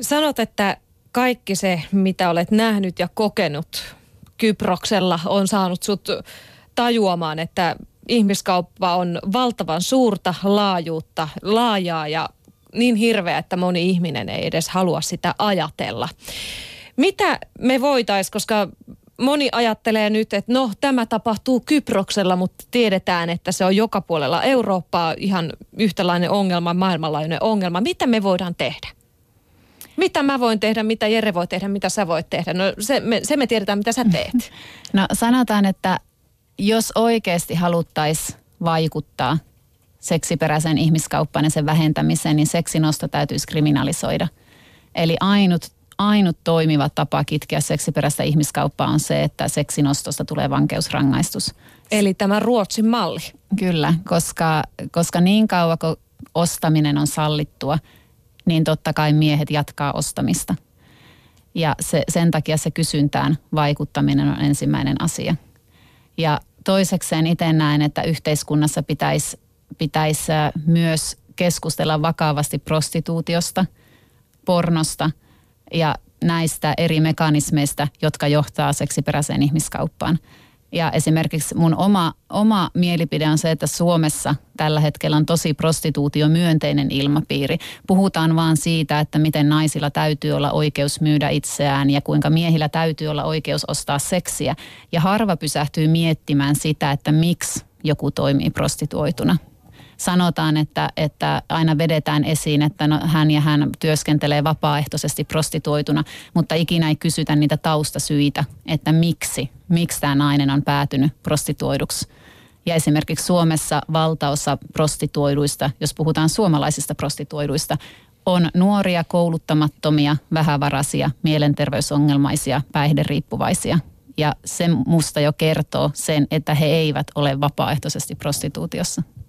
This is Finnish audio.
sanot, että kaikki se, mitä olet nähnyt ja kokenut Kyproksella, on saanut sut tajuamaan, että ihmiskauppa on valtavan suurta laajuutta, laajaa ja niin hirveä, että moni ihminen ei edes halua sitä ajatella. Mitä me voitaisiin, koska moni ajattelee nyt, että no tämä tapahtuu Kyproksella, mutta tiedetään, että se on joka puolella Eurooppaa ihan yhtälainen ongelma, maailmanlaajuinen ongelma. Mitä me voidaan tehdä? Mitä mä voin tehdä, mitä Jere voi tehdä, mitä sä voit tehdä? No se me, se me tiedetään, mitä sä teet. No sanotaan, että jos oikeasti haluttaisiin vaikuttaa seksiperäisen ihmiskauppaan ja sen vähentämiseen, niin seksinosto täytyisi kriminalisoida. Eli ainut, ainut toimiva tapa kitkeä seksiperäistä ihmiskauppaa on se, että seksinostosta tulee vankeusrangaistus. Eli tämä Ruotsin malli. Kyllä, koska, koska niin kauan kuin ostaminen on sallittua, niin totta kai miehet jatkaa ostamista. Ja se, sen takia se kysyntään vaikuttaminen on ensimmäinen asia. Ja toisekseen itse näen, että yhteiskunnassa pitäisi pitäisi myös keskustella vakavasti prostituutiosta, pornosta ja näistä eri mekanismeista, jotka johtaa seksiperäiseen ihmiskauppaan. Ja esimerkiksi mun oma, oma mielipide on se, että Suomessa tällä hetkellä on tosi prostituutio myönteinen ilmapiiri. Puhutaan vaan siitä, että miten naisilla täytyy olla oikeus myydä itseään ja kuinka miehillä täytyy olla oikeus ostaa seksiä. Ja harva pysähtyy miettimään sitä, että miksi joku toimii prostituoituna sanotaan, että, että aina vedetään esiin, että no, hän ja hän työskentelee vapaaehtoisesti prostituoituna, mutta ikinä ei kysytä niitä taustasyitä, että miksi, miksi tämä nainen on päätynyt prostituoiduksi. Ja esimerkiksi Suomessa valtaosa prostituoiduista, jos puhutaan suomalaisista prostituoiduista, on nuoria, kouluttamattomia, vähävaraisia, mielenterveysongelmaisia, päihderiippuvaisia. Ja se musta jo kertoo sen, että he eivät ole vapaaehtoisesti prostituutiossa.